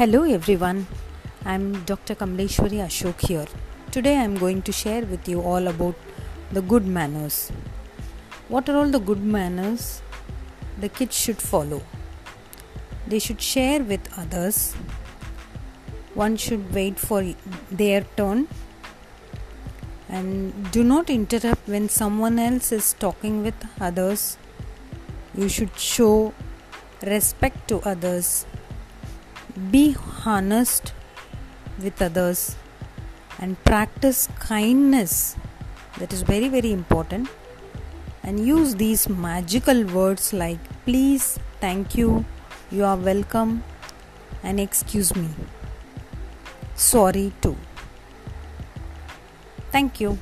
Hello everyone, I'm Dr. Kamleshwari Ashok here. Today I'm going to share with you all about the good manners. What are all the good manners the kids should follow? They should share with others. One should wait for their turn and do not interrupt when someone else is talking with others. You should show respect to others be honest with others and practice kindness. That is very very important. And use these magical words like please thank you. You are welcome. And excuse me. Sorry too. Thank you